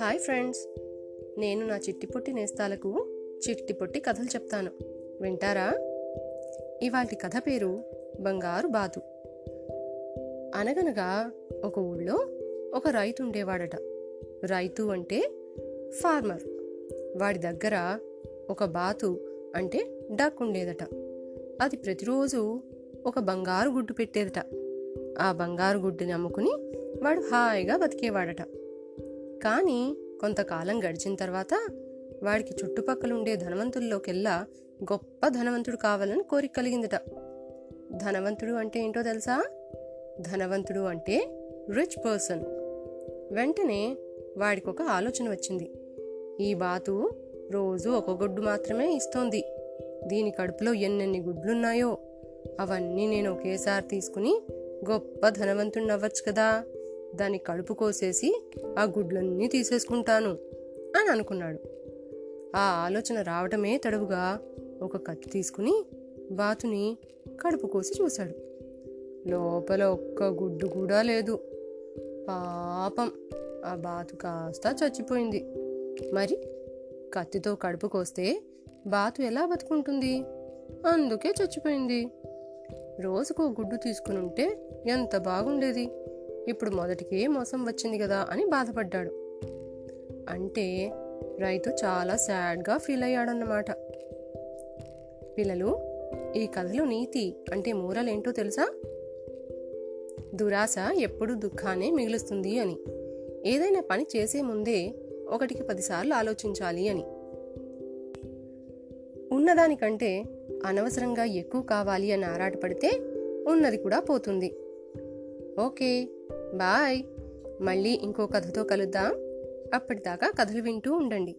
Hi friends. నేను నా చిట్టి పొట్టి నేస్తాలకు చిట్టి పొట్టి కథలు చెప్తాను. వింటారా? ఇవాటి కథ పేరు బంగారు బాతు. అనగనగా ఒక ఊళ్ళో ఒక రైతు ఉండేవాడట. రైతు అంటే ఫార్మర్. వాడి దగ్గర ఒక బాతు అంటే డక్ ఉండేదట. అది ప్రతిరోజు ఒక బంగారు గుడ్డు పెట్టేదట. ఆ బంగారు గుడ్డుని అమ్ముకుని వాడు హాయిగా బతికేవాడట. కానీ కొంతకాలం గడిచిన తర్వాత వాడికి చుట్టుపక్కల ఉండే ధనవంతుల్లోకెల్లా గొప్ప ధనవంతుడు కావాలని కోరిక కలిగిందట. ధనవంతుడు అంటే ఏంటో తెలుసా? ధనవంతుడు అంటే రిచ్ పర్సన్. వెంటనే వాడికి ఒక ఆలోచన వచ్చింది. ఈ బాతు రోజు ఒక గుడ్డు మాత్రమే ఇస్తోంది. దీని కడుపులో ఎన్నెన్ని గుడ్లున్నాయో అవన్నీ నేను ఒకేసారి తీసుకుని గొప్ప ధనవంతుడిని అవ్వచ్చు కదా. దాని కడుపు కోసేసి ఆ గుడ్లన్నీ తీసేసుకుంటాను అని అనుకున్నాడు. ఆ ఆలోచన రావటమే తడువుగా ఒక కత్తి తీసుకుని బాతుని కడుపు కోసి చూశాడు. లోపల ఒక్క గుడ్డు కూడా లేదు. పాపం ఆ బాతు కాస్త చచ్చిపోయింది. మరి కత్తితో కడుపు కోస్తే బాతు ఎలా బతుకుంటుంది? అందుకే చచ్చిపోయింది. రోజుకో గుడ్డు తీసుకుని ఉంటే ఎంత బాగుండేది. ఇప్పుడు మొదటికే మోసం వచ్చింది కదా అని బాధపడ్డాడు. అంటే రైతు చాలా సాడ్గా ఫీల్ అయ్యాడన్నమాట. పిల్లలు ఈ కథలో నీతి అంటే మూరలేంటో తెలుసా? దురాశ ఎప్పుడు దుఃఖాన్ని మిగులుస్తుంది అని. ఏదైనా పని చేసే ముందే ఒకటికి పదిసార్లు ఆలోచించాలి అని. ఉన్నదానికంటే అనవసరంగా ఎక్కువ కావాలి అని ఆరాటపడితే ఉన్నది కూడా పోతుంది. Okay bye. మళ్ళీ ఇంకో కథతో కలుద్దాం. అప్పటిదాకా కథలు వింటూ ఉండండి.